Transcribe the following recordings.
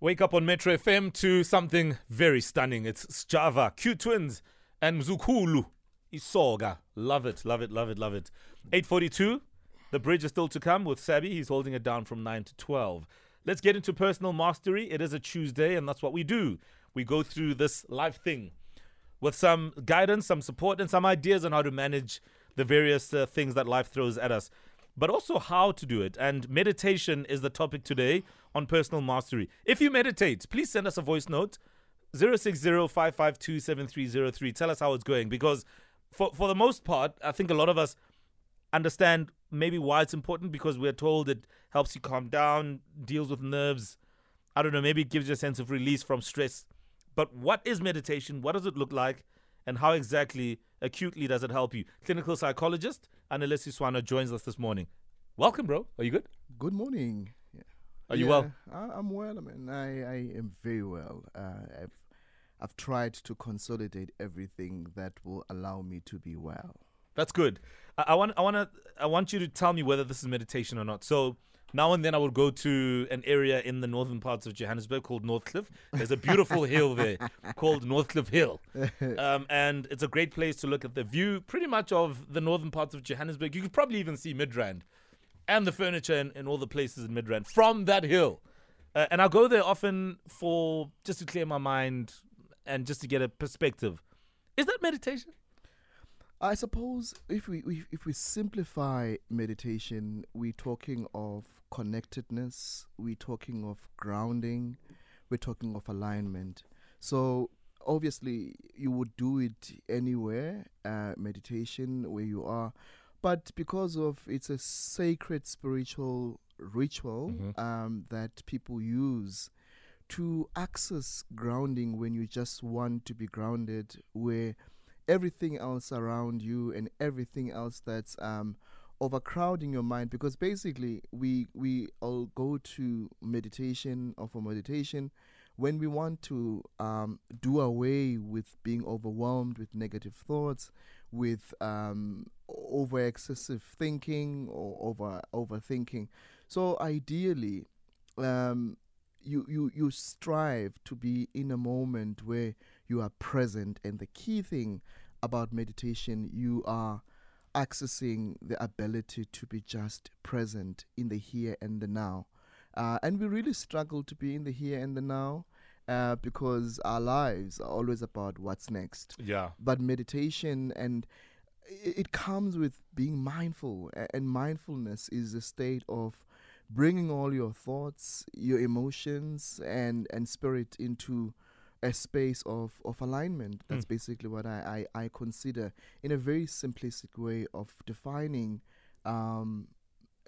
Wake up on Metro FM to something very stunning. It's Java, Q Twins, and Mzukulu Isoga. Love it, love it, love it, love it. 842. The bridge is still to come with Sabi. He's holding it down from 9 to 12. Let's get into personal mastery. It is a Tuesday, and that's what we do. We go through this life thing with some guidance, some support, and some ideas on how to manage the various uh, things that life throws at us, but also how to do it. And meditation is the topic today on personal mastery. If you meditate, please send us a voice note 0605527303. Tell us how it's going because for for the most part, I think a lot of us understand maybe why it's important because we're told it helps you calm down, deals with nerves. I don't know, maybe it gives you a sense of release from stress. But what is meditation? What does it look like? And how exactly acutely does it help you? Clinical psychologist Anele Siswana joins us this morning. Welcome, bro. Are you good? Good morning. Yeah. Are you well? I, I'm well. I mean, I, I am very well. Uh, I've I've tried to consolidate everything that will allow me to be well. That's good. I, I want I want to I want you to tell me whether this is meditation or not. So now and then I would go to an area in the northern parts of Johannesburg called Northcliffe. There's a beautiful hill there called Northcliffe Hill. Um, and it's a great place to look at the view pretty much of the northern parts of Johannesburg. You could probably even see Midrand and the furniture in, in all the places in Midrand from that hill. Uh, and I'll go there often for just to clear my mind and just to get a perspective. Is that meditation? I suppose if we, we if we simplify meditation, we're talking of connectedness, we're talking of grounding, we're talking of alignment. So obviously, you would do it anywhere, uh, meditation where you are, but because of it's a sacred spiritual ritual Mhm. um, that people use to access grounding when you just want to be grounded, where everything else around you and everything else that's um, overcrowding your mind because basically we we all go to meditation or for meditation when we want to um, do away with being overwhelmed with negative thoughts with um, over excessive thinking or over overthinking. So ideally um, you, you you strive to be in a moment where you are present. And the key thing about meditation you are accessing the ability to be just present in the here and the now. Uh, and we really struggle to be in the here and the now uh, because our lives are always about what's next. Yeah. but meditation and it comes with being mindful and mindfulness is a state of bringing all your thoughts your emotions and and spirit into a space of of alignment that's Mm. basically what I, I i consider in a very simplistic way of defining um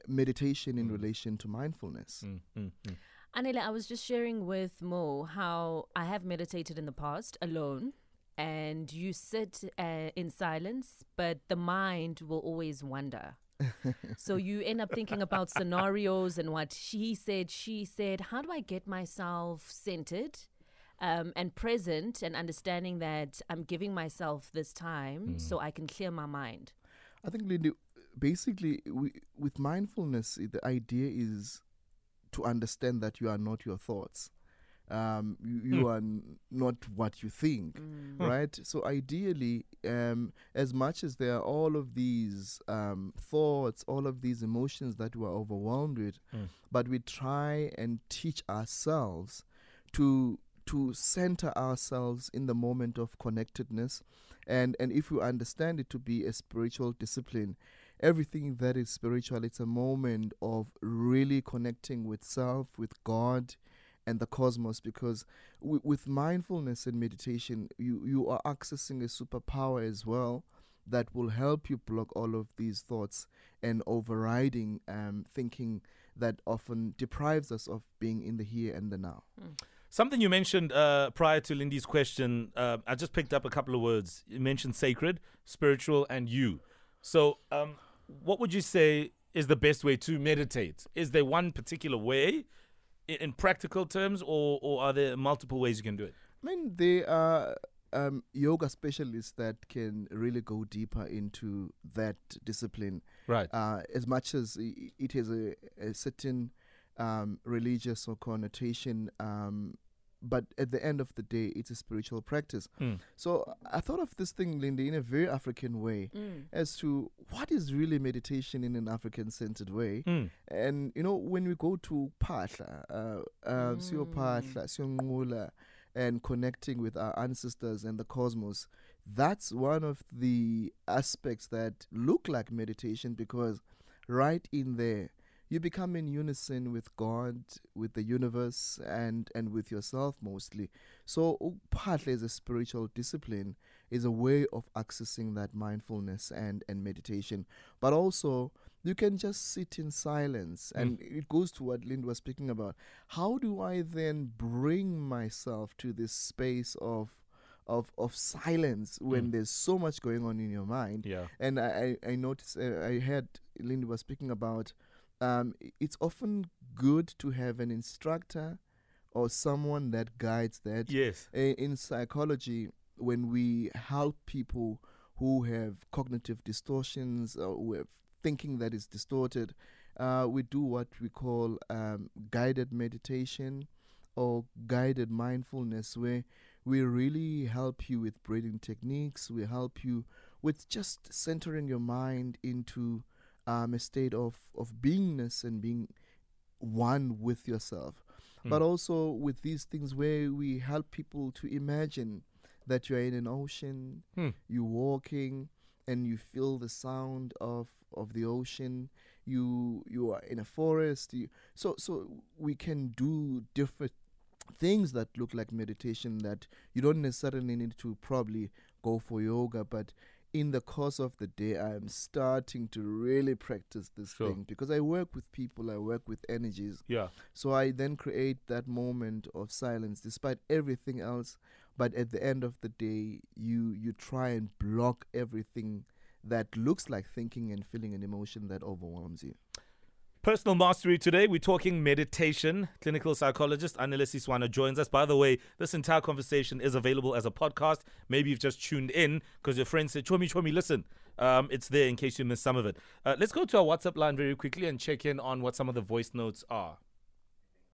meditation in Mm. relation to mindfulness Mm, mm, mm. I was just sharing with Mo how I have meditated in the past alone, and you sit uh, in silence, but the mind will always wander. so you end up thinking about scenarios and what she said, she said. How do I get myself centered um, and present and understanding that I'm giving myself this time so I can clear my mind? I think Lindy, basically we, with mindfulness, the idea is to understand that you are not your thoughts. Um, you, you are n- not what you think, Mm. right? So ideally, um, as much as there are all of these um, thoughts, all of these emotions that we are overwhelmed with, Mm. but we try and teach ourselves to to center ourselves in the moment of connectedness. And and if we understand it to be a spiritual discipline everything that is spiritual it's a moment of really connecting with self with god and the cosmos because w- with mindfulness and meditation you you are accessing a superpower as well that will help you block all of these thoughts and overriding um, thinking that often deprives us of being in the here and the now Something you mentioned uh, prior to Lindy's question, uh, I just picked up a couple of words. You mentioned sacred, spiritual, and you. So, um, what would you say is the best way to meditate? Is there one particular way in, in practical terms, or, or are there multiple ways you can do it? I mean, there are um, yoga specialists that can really go deeper into that discipline. Right. Uh, as much as it has a, a certain um, religious or connotation. Um, but at the end of the day, it's a spiritual practice. Mm. So I thought of this thing, Lindy, in a very African way Mm. as to what is really meditation in an African centered way. Mm. And you know, when we go to Phahla, uh, uh, Siyo Mm. Phahla, Siyo and connecting with our ancestors and the cosmos, that's one of the aspects that look like meditation because right in there, you become in unison with God, with the universe, and, and with yourself mostly. So, partly is a spiritual discipline, is a way of accessing that mindfulness and, and meditation. But also, you can just sit in silence. And it goes to what Lind was speaking about. How do I then bring myself to this space of of of silence when Mm. there's so much going on in your mind? Yeah. And I, I, I noticed, uh, I heard Lindy was speaking about um, it's often good to have an instructor or someone that guides that. Yes. I- In psychology, when we help people who have cognitive distortions or who have thinking that is distorted, uh, we do what we call um, guided meditation or guided mindfulness, where we really help you with breathing techniques. We help you with just centering your mind into um, a state of, of beingness and being one with yourself. But Mm. also with these things where we help people to imagine that you're in an ocean, Hmm. you're walking, and you feel the sound of, of the ocean. You you are in a forest. You, so so we can do different things that look like meditation that you don't necessarily need to probably go for yoga, but in the course of the day, I'm starting to really practice this Sure. thing because I work with people, I work with energies. Yeah. So I then create that moment of silence despite everything else. But at the end of the day, you you try and block everything that looks like thinking and feeling an emotion that overwhelms you. Personal mastery today. We're talking meditation. Clinical psychologist Anele Siswana joins us. By the way, this entire conversation is available as a podcast. Maybe you've just tuned in because your friend said, Chomi, Chomi, listen. Um, it's there in case you missed some of it. Uh, let's go to our WhatsApp line very quickly and check in on what some of the voice notes are.